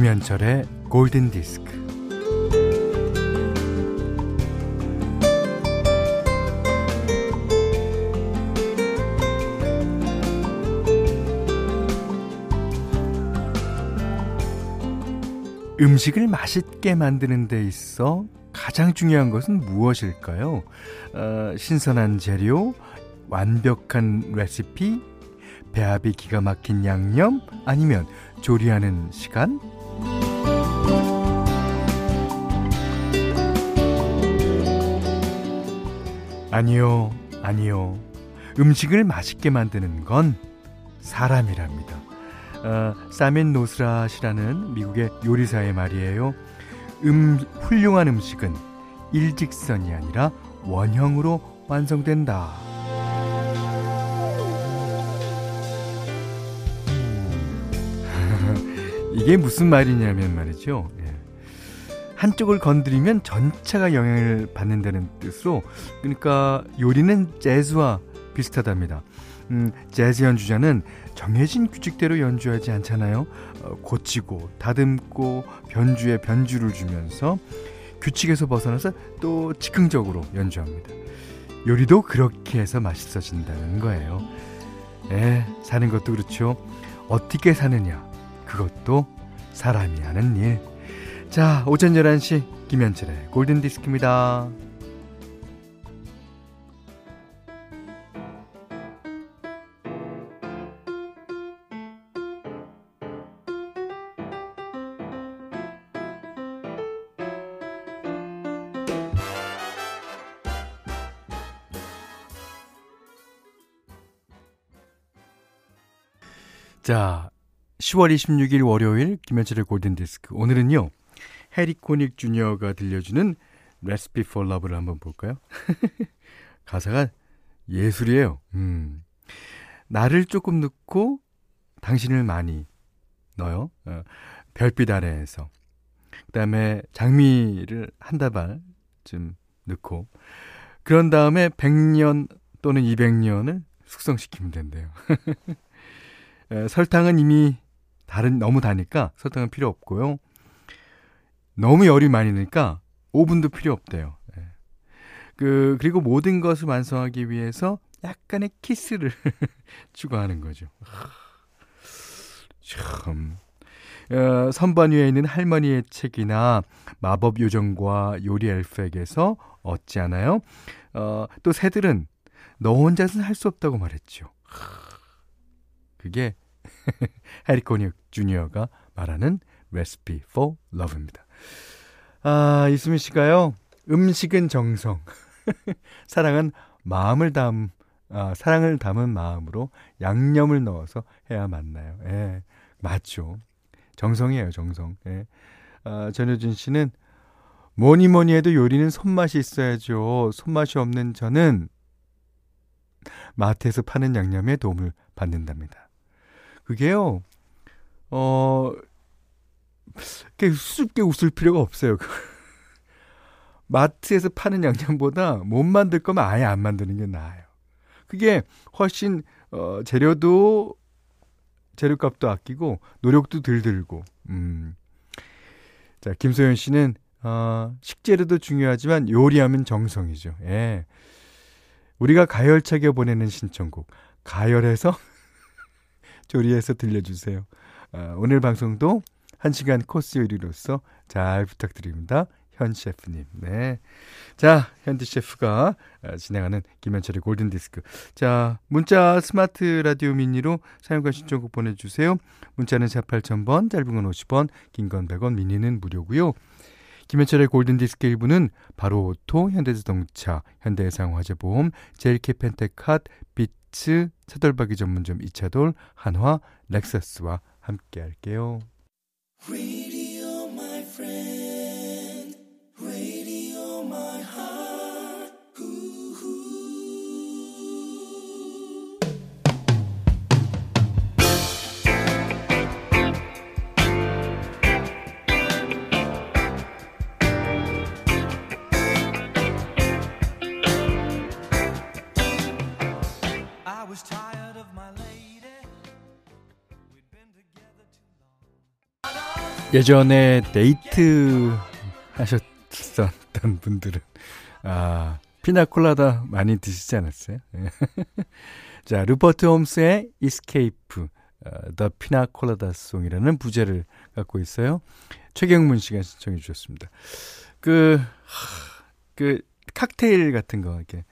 김현철의 골든 디스크. 음식을 맛있게 만드는 데 있어 가장 중요한 것은 무엇일까요? 어, 신선한 재료, 완벽한 레시피, 배합이 기가 막힌 양념, 아니면 조리하는 시간? 아니요, 아니요. 음식을 맛있게 만드는 건 사람이랍니다. 어, 사멘 노스라시라는 미국의 요리사의 말이에요. 음, 훌륭한 음식은 일직선이 아니라 원형으로 완성된다. 이게 무슨 말이냐면 말이죠. 예. 한쪽을 건드리면 전체가 영향을 받는다는 뜻으로, 그러니까 요리는 재즈와 비슷하답니다. 음, 재즈 연주자는 정해진 규칙대로 연주하지 않잖아요. 어, 고치고 다듬고 변주에 변주를 주면서 규칙에서 벗어나서 또 즉흥적으로 연주합니다. 요리도 그렇게 해서 맛있어진다는 거예요. 에, 사는 것도 그렇죠. 어떻게 사느냐, 그것도 사람이 하는 일. 자, 오전 11시 김현철의 골든 디스크입니다. 자, 10월 26일 월요일 김현철의 골든디스크. 오늘은요, 해리 코닉 주니어가 들려주는 레시피 for love를 한번 볼까요? 가사가 예술이에요. 음. 나를 조금 넣고 당신을 많이 넣어요. 어, 별빛 아래에서. 그 다음에 장미를 한 다발쯤 넣고, 그런 다음에 100년 또는 200년을 숙성시키면 된대요. 에, 설탕은 이미 다른 너무 다니까 설탕은 필요 없고요. 너무 열이 많이 니까 오븐도 필요 없대요. 예. 그 그리고 모든 것을 완성하기 위해서 약간의 키스를 추가하는 거죠. 참. 어, 선반 위에 있는 할머니의 책이나 마법 요정과 요리 엘프에게서 얻지 않아요? 어, 또 새들은 너 혼자서는 할 수 없다고 말했죠. 그게 해리 코닉 주니어가 말하는 레시피 for love입니다. 아, 이수미 씨가요. 음식은 정성. 사랑은 마음을 담 아, 사랑을 담은 마음으로 양념을 넣어서 해야 맞나요? 예. 맞죠. 정성이에요, 정성. 예. 아, 전효진 씨는 뭐니 뭐니 해도 요리는 손맛이 있어야죠. 손맛이 없는 저는 마트에서 파는 양념에 도움을 받는답니다. 그게요, 어, 그렇게 수줍게 웃을 필요가 없어요. 마트에서 파는 양념보다 못 만들 거면 아예 안 만드는 게 나아요. 그게 훨씬, 어, 재료도, 재료값도 아끼고, 노력도 덜 들고, 음. 자, 김소연 씨는, 어, 식재료도 중요하지만 요리하면 정성이죠. 예. 우리가 가열차게 보내는 신청곡. 가열해서 조리해서 들려주세요. 어, 오늘 방송도 1시간 코스 요리로서 잘 부탁드립니다. 현 셰프님. 네. 자, 현디 셰프가 어, 진행하는 김현철의 골든디스크. 자, 문자 스마트 라디오 미니로 사연과 신청곡 보내주세요. 문자는 4 8000번, 짧은 건 50원, 긴 건 100원, 미니는 무료고요 김현철의 골든디스크 1부는 바로 오토, 현대자동차, 현대해상화재보험, 제일 케펜텍, 비츠, 차돌박이 전문점 이차돌, 한화, 렉서스와 함께 할게요. was tired of my lady. 예전에 데이트 하셨던 분들은 아, piña colada 많이 드시지 않았어요? 자, 루퍼트 홈스의 Escape The Piña Colada Song이라는 부제를 갖고 있어요. 최경문 씨가 신청해 주셨습니다. 그, 그 칵테일 같은 거 이렇게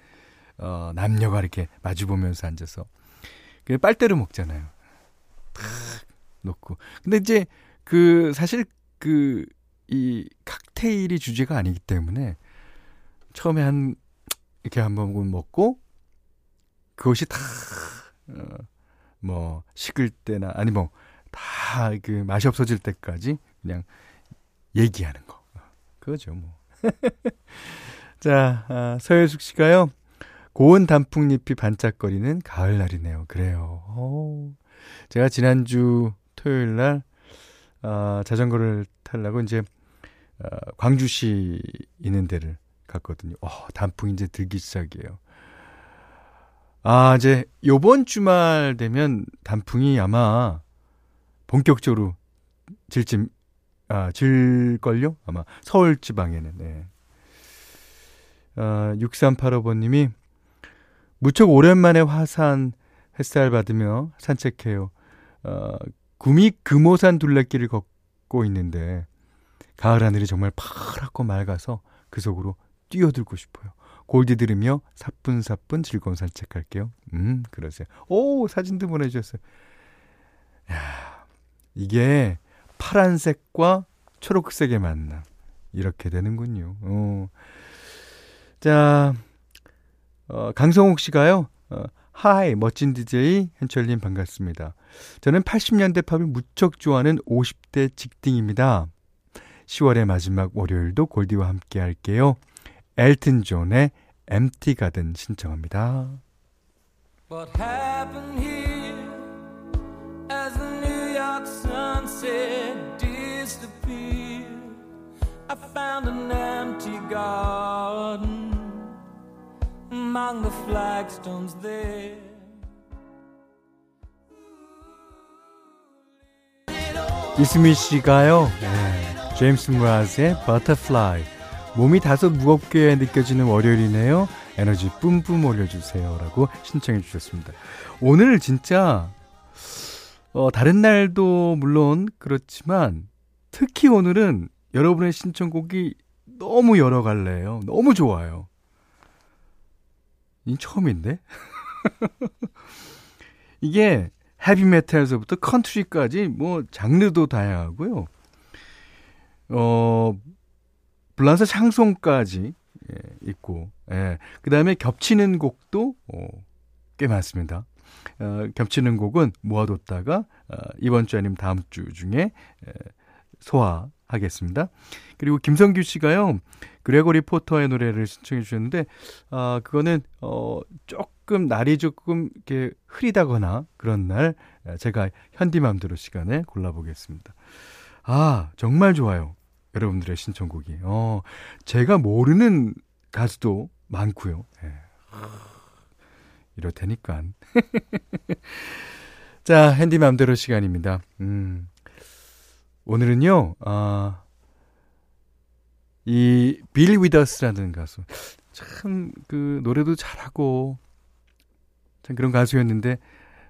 어, 남녀가 이렇게 마주보면서 앉아서, 그 빨대로 먹잖아요. 탁 놓고. 근데 이제, 그, 사실 그, 이 칵테일이 주제가 아니기 때문에, 처음에 한, 이렇게 한번 먹고, 그것이 다, 어, 뭐, 식을 때나, 아니 뭐, 다 그 맛이 없어질 때까지 그냥 얘기하는 거. 그거죠, 뭐. 자, 아, 서효숙 씨가요. 고운 단풍잎이 반짝거리는 가을날이네요. 그래요. 오. 제가 지난주 토요일 날, 아, 자전거를 타려고 이제, 아, 광주시 있는 데를 갔거든요. 어, 단풍 이제 들기 시작이에요. 아, 이제 요번 주말 되면 단풍이 아마 본격적으로 질짐 아, 질걸요? 아마 서울 지방에는. 네. 아, 6385번 님이 무척 오랜만에 화산 햇살 받으며 산책해요. 어, 구미 금오산 둘레길을 걷고 있는데 가을 하늘이 정말 파랗고 맑아서 그 속으로 뛰어들고 싶어요. 골디 들으며 사뿐사뿐 즐거운 산책할게요. 음, 그러세요. 오, 사진도 보내주셨어요. 야, 이게 파란색과 초록색의 만남. 이렇게 되는군요. 어. 자, 어, 강성욱 씨가요, 어, 하이, 멋진 DJ 현철님 반갑습니다. 저는 80년대 팝을 무척 좋아하는 50대 직딩입니다. 10월의 마지막 월요일도 골디와 함께 할게요. 엘튼 존의 MT 가든 신청합니다. What happened here as the New York sunset disappeared? I found an empty garden among the flagstones there. 이스미 씨가요, 네, 제임스 무라즈의 Butterfly 몸이 다소 무겁게 느껴지는 월요일이네요. 에너지 뿜뿜 올려주세요. 라고 신청해 주셨습니다. 오늘 진짜, 어, 다른 날도 물론 그렇지만, 특히 오늘은 여러분의 신청곡이 너무 여러 갈래요. 너무 좋아요. 이 처음인데? 이게 헤비메탈에서부터 컨트리까지 뭐 장르도 다양하고요. 어, 블란서 샹송까지 예, 있고, 예. 그 다음에 겹치는 곡도 어, 꽤 많습니다. 어, 겹치는 곡은 모아뒀다가 어, 이번 주 아니면 다음 주 중에 예, 소화 하겠습니다. 그리고 김성규 씨가요, 그레고리 포터의 노래를 신청해 주셨는데, 아, 그거는, 어, 조금, 날이 조금, 이렇게 흐리다거나 그런 날, 제가 현디맘대로 시간에 골라보겠습니다. 아, 정말 좋아요. 여러분들의 신청곡이. 어, 제가 모르는 가수도 많고요. 예. 이렇다니까. 자, 핸디 맘대로 시간입니다. 음. 오늘은요, 아, 이, 빌 위더스라는 가수. 참, 그, 노래도 잘하고, 참 그런 가수였는데,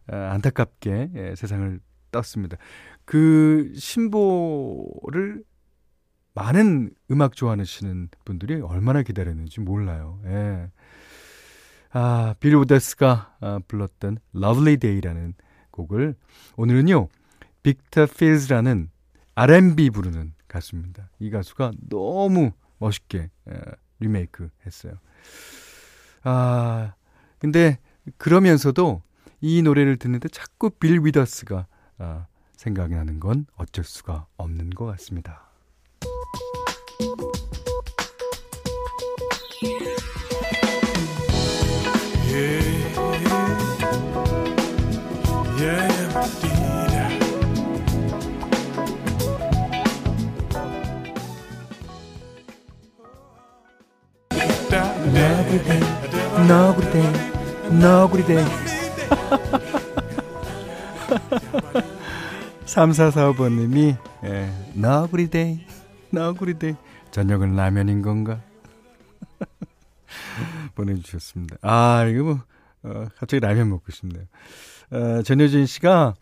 아, 안타깝게 예, 세상을 떴습니다. 그 신보를 많은 음악 좋아하시는 분들이 얼마나 기다렸는지 몰라요. 예. 아, 빌 우데스가 아, 불렀던 Lovely Day라는 곡을 오늘은요. 빅터 필즈라는 R&B 부르는 가수입니다. 이 가수가 너무 멋있게 에, 리메이크 했어요. 아, 근데 그러면서도 이 노래를 듣는데 자꾸 빌 위더스가 아, 생각이 나는 건 어쩔 수가 없는 것 같습니다. 너구리데이 너구리데이 3445번님이 예, 너구리데이 너구리데이 저녁은 라면인 건가 보내주셨습니다. 아 이거 뭐 어, 갑자기 라면 먹고 싶네요. 어, 전효진 씨가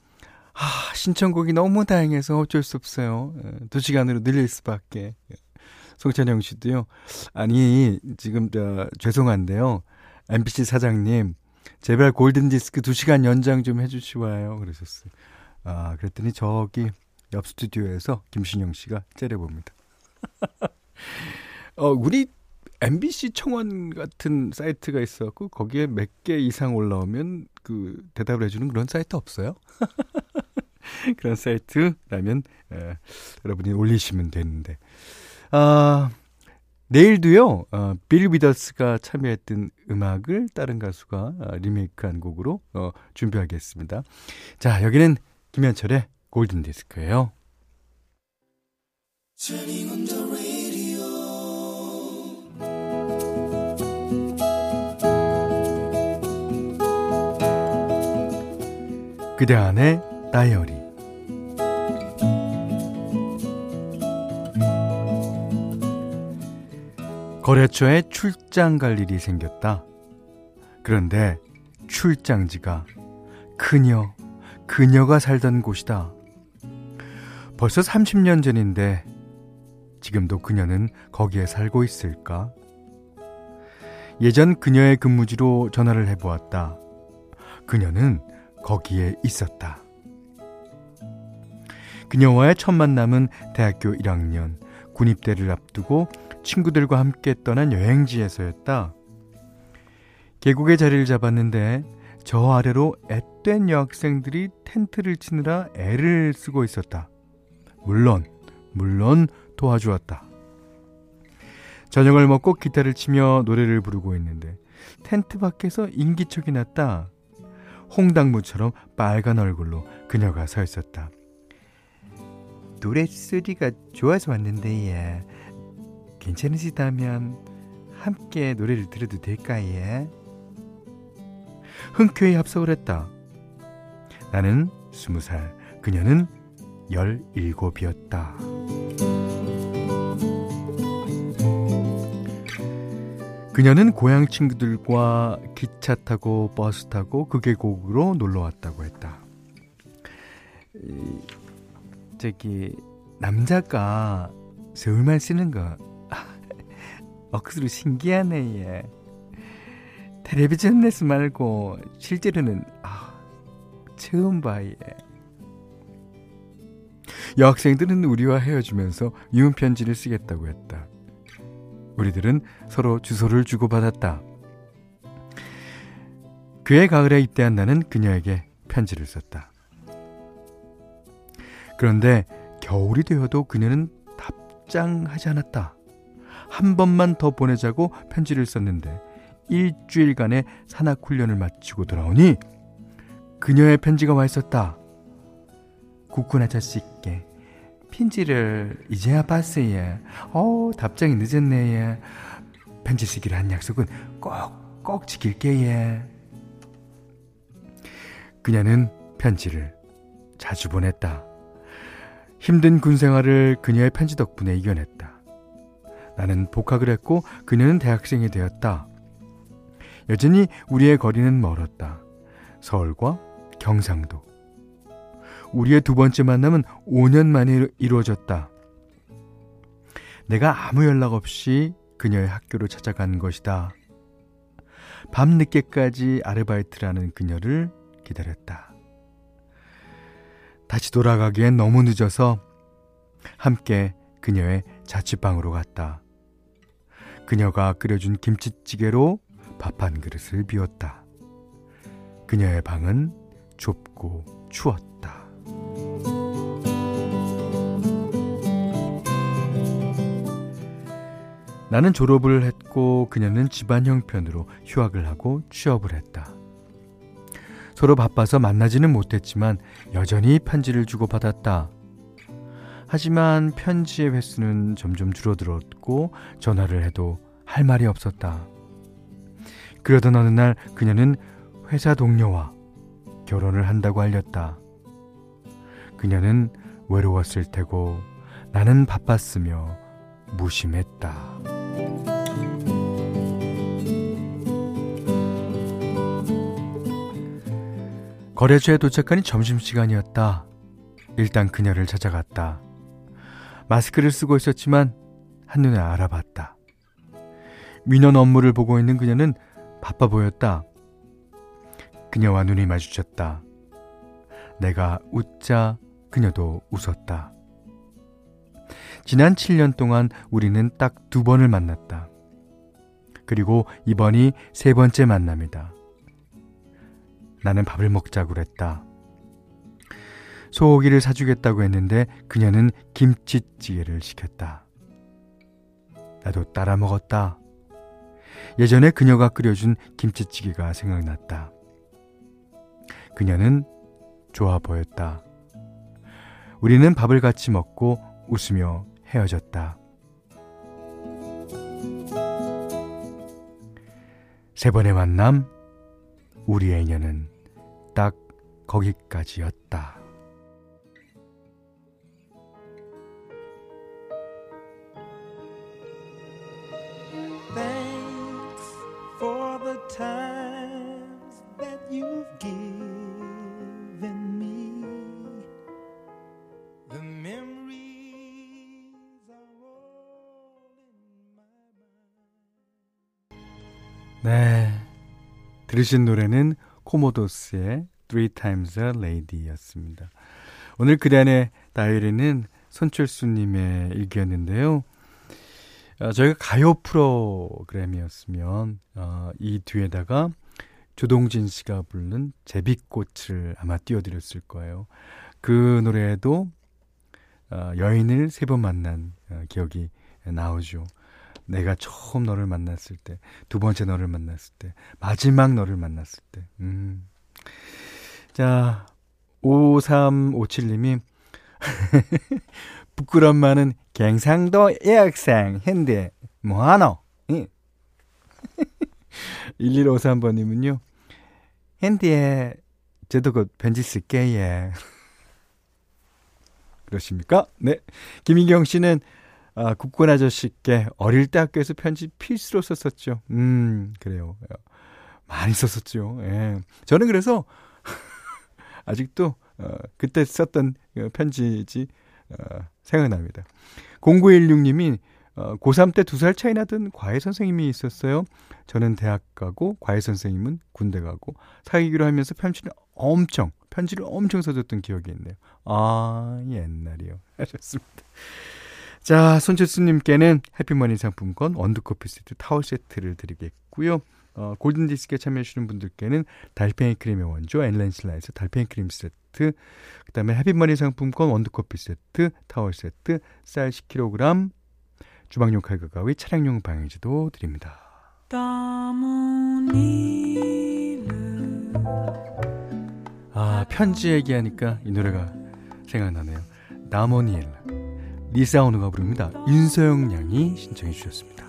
아, 신청곡이 너무 다양해서 어쩔 수 없어요. 예, 두 시간으로 늘릴 수밖에. 송찬영 씨도요. 아니 지금 저 죄송한데요. MBC 사장님 제발 골든 디스크 2시간 연장 좀 해주시와요. 그러셨어요. 아, 그랬더니 저기 옆 스튜디오에서 김신영 씨가 째려봅니다. 어, 우리 MBC 청원 같은 사이트가 있어갖고 거기에 몇 개 이상 올라오면 그 대답을 해주는 그런 사이트 없어요? 그런 사이트라면 에, 여러분이 올리시면 되는데 아 내일도요, 어, 빌 위더스가 참여했던 음악을 다른 가수가 어, 리메이크한 곡으로 어, 준비하겠습니다. 자, 여기는 김현철의 골든 디스크예요. 그대 안의 다이어리 거래처에 출장 갈 일이 생겼다. 그런데 출장지가 그녀, 그녀가 살던 곳이다. 벌써 30년 전인데 지금도 그녀는 거기에 살고 있을까? 예전 그녀의 근무지로 전화를 해보았다. 그녀는 거기에 있었다. 그녀와의 첫 만남은 대학교 1학년 군입대를 앞두고 친구들과 함께 떠난 여행지에서였다. 계곡에 자리를 잡았는데 저 아래로 앳된 여학생들이 텐트를 치느라 애를 쓰고 있었다. 물론, 물론 도와주었다. 저녁을 먹고 기타를 치며 노래를 부르고 있는데 텐트 밖에서 인기척이 났다. 홍당무처럼 빨간 얼굴로 그녀가 서 있었다. 노래 소리가 좋아서 왔는데 예. 괜찮으시다면 함께 노래를 들어도 될까 예? 흔쾌히 합석을 했다. 나는 스무 살, 그녀는 열일곱이었다. 그녀는 고향 친구들과 기차 타고 버스 타고 그 계곡으로 놀러 왔다고 했다. 저기 남자가 서울말 쓰는 거 억수로 신기하네 얘. 텔레비전 내스 말고 실제로는 아, 처음 봐 얘. 여학생들은 우리와 헤어지면서 유언 편지를 쓰겠다고 했다. 우리들은 서로 주소를 주고받았다. 그해 가을에 입대한 나는 그녀에게 편지를 썼다. 그런데 겨울이 되어도 그녀는 답장하지 않았다. 한 번만 더 보내자고 편지를 썼는데 일주일간의 산악 훈련을 마치고 돌아오니 그녀의 편지가 와 있었다. 국군 아저씨께 편지를 이제야 봤어요. 어 답장이 늦었네. 편지 쓰기로 한 약속은 꼭 꼭 지킬게 요. 그녀는 편지를 자주 보냈다. 힘든 군 생활을 그녀의 편지 덕분에 이겨냈다. 나는 복학을 했고 그녀는 대학생이 되었다. 여전히 우리의 거리는 멀었다. 서울과 경상도. 우리의 두 번째 만남은 5년 만에 이루어졌다. 내가 아무 연락 없이 그녀의 학교로 찾아간 것이다. 밤 늦게까지 아르바이트를 하는 그녀를 기다렸다. 다시 돌아가기엔 너무 늦어서 함께 그녀의 자취방으로 갔다. 그녀가 끓여준 김치찌개로 밥 한 그릇을 비웠다. 그녀의 방은 좁고 추웠다. 나는 졸업을 했고 그녀는 집안 형편으로 휴학을 하고 취업을 했다. 서로 바빠서 만나지는 못했지만 여전히 편지를 주고받았다. 하지만 편지의 횟수는 점점 줄어들었고 전화를 해도 할 말이 없었다. 그러던 어느 날 그녀는 회사 동료와 결혼을 한다고 알렸다. 그녀는 외로웠을 테고 나는 바빴으며 무심했다. 거래처에 도착하니 점심시간이었다. 일단 그녀를 찾아갔다. 마스크를 쓰고 있었지만 한눈에 알아봤다. 민원 업무를 보고 있는 그녀는 바빠 보였다. 그녀와 눈이 마주쳤다. 내가 웃자 그녀도 웃었다. 지난 7년 동안 우리는 딱 두 번을 만났다. 그리고 이번이 세 번째 만남이다. 나는 밥을 먹자고 그랬다. 소고기를 사주겠다고 했는데 그녀는 김치찌개를 시켰다. 나도 따라 먹었다. 예전에 그녀가 끓여준 김치찌개가 생각났다. 그녀는 좋아 보였다. 우리는 밥을 같이 먹고 웃으며 헤어졌다. 세 번의 만남, 우리의 인연은 딱 거기까지였다. 들으신 노래는 코모도스의 Three Times a Lady였습니다. 오늘 그단의 다이어리는 손철수님의 일기였는데요. 어, 저희가 가요 프로그램이었으면 어, 이 뒤에다가 조동진 씨가 부른 제비꽃을 아마 띄워드렸을 거예요. 그 노래에도 어, 여인을 세 번 만난 어, 기억이 나오죠. 내가 처음 너를 만났을 때, 두 번째 너를 만났을 때, 마지막 너를 만났을 때. 음. 자, 5357님이 부끄럼마는 갱상도 예학생 현대 뭐하노? 1153번님은요. 핸디에 저도 곧 편지 쓸게 예. 그러십니까? 네. 김인경 씨는 아, 국군 아저씨께 어릴 때 학교에서 편지 필수로 썼었죠. 음, 그래요. 많이 썼었죠. 예. 저는 그래서 아직도 어, 그때 썼던 그 편지지 어, 생각납니다. 0916님이 어, 고3 때 두 살 차이 나던 과외 선생님이 있었어요. 저는 대학 가고 과외 선생님은 군대 가고 사귀기로 하면서 편지를 엄청 편지를 엄청 써줬던 기억이 있네요. 아 옛날이요. 하셨습니다. 자, 손철수님께는 해피머니 상품권, 원두커피 세트, 타월 세트를 드리겠고요. 어, 골든디스크에 참여해주시는 분들께는 달팽이 크림의 원조, 엔렌슬라에서 달팽이 크림 세트, 그 다음에 해피머니 상품권, 원두커피 세트, 타월 세트, 쌀 10kg, 주방용 칼과 가위, 차량용 방향지도 드립니다. 아, 편지 얘기하니까 이 노래가 생각나네요. 나모니엘. 리사오누가 부릅니다. 윤서영 양이 신청해 주셨습니다.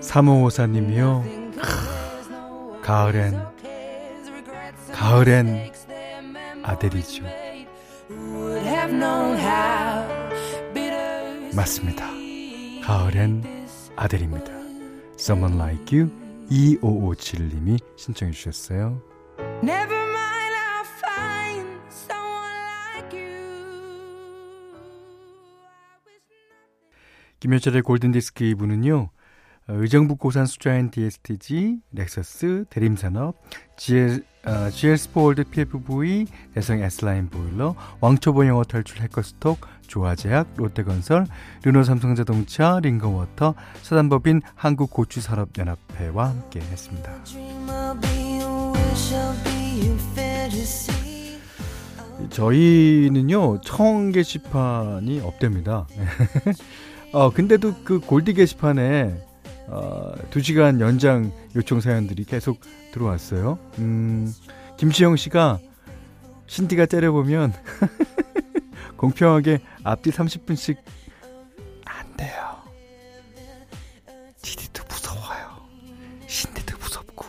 사모오사님이요. 가을엔 가을엔 아들이죠. 맞습니다. 가을엔 아들입니다. Someone Like You 2557님이 신청해 주셨어요. 김현철의 골든디스크 2부는요. 의정부 고산 수자인 DSTG, 렉서스, 대림산업, GL, 어, GL 스포월드 PFV, 대성 S라인 보일러, 왕초보 영어 탈출 해커스톡, 조아제약, 롯데건설, 르노삼성자동차, 링거워터, 사단법인 한국고추산업연합회와 함께 했습니다. 저희는요, 신청 게시판이 없답니다. 어, 근데도 그 골디 게시판에 어, 2시간 연장 요청 사연들이 계속 들어왔어요. 음, 김시영 씨가 신디가 째려보면 공평하게 앞뒤 30분씩 안 돼요. 디디도 무서워요. 신디도 무섭고.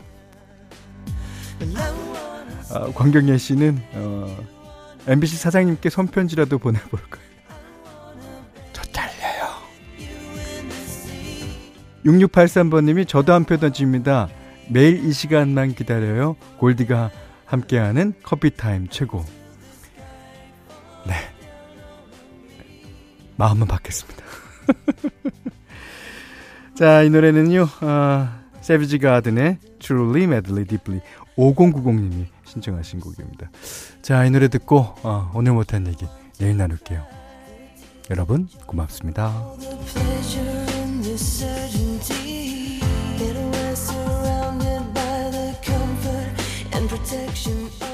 아, 광경예 씨는 어, MBC 사장님께 손편지라도 보내볼까요? 6683번님이 저도 한 표 던집니다. 매일 이 시간만 기다려요. 골디가 함께하는 커피타임 최고. 네. 마음은 받겠습니다. 자, 이 노래는요, 어, 세비지 가든의 Truly, Madly, Deeply 5090님이 신청하신 곡입니다. 자, 이 노래 듣고, 어, 오늘 못한 얘기 내일 나눌게요. 여러분, 고맙습니다. protection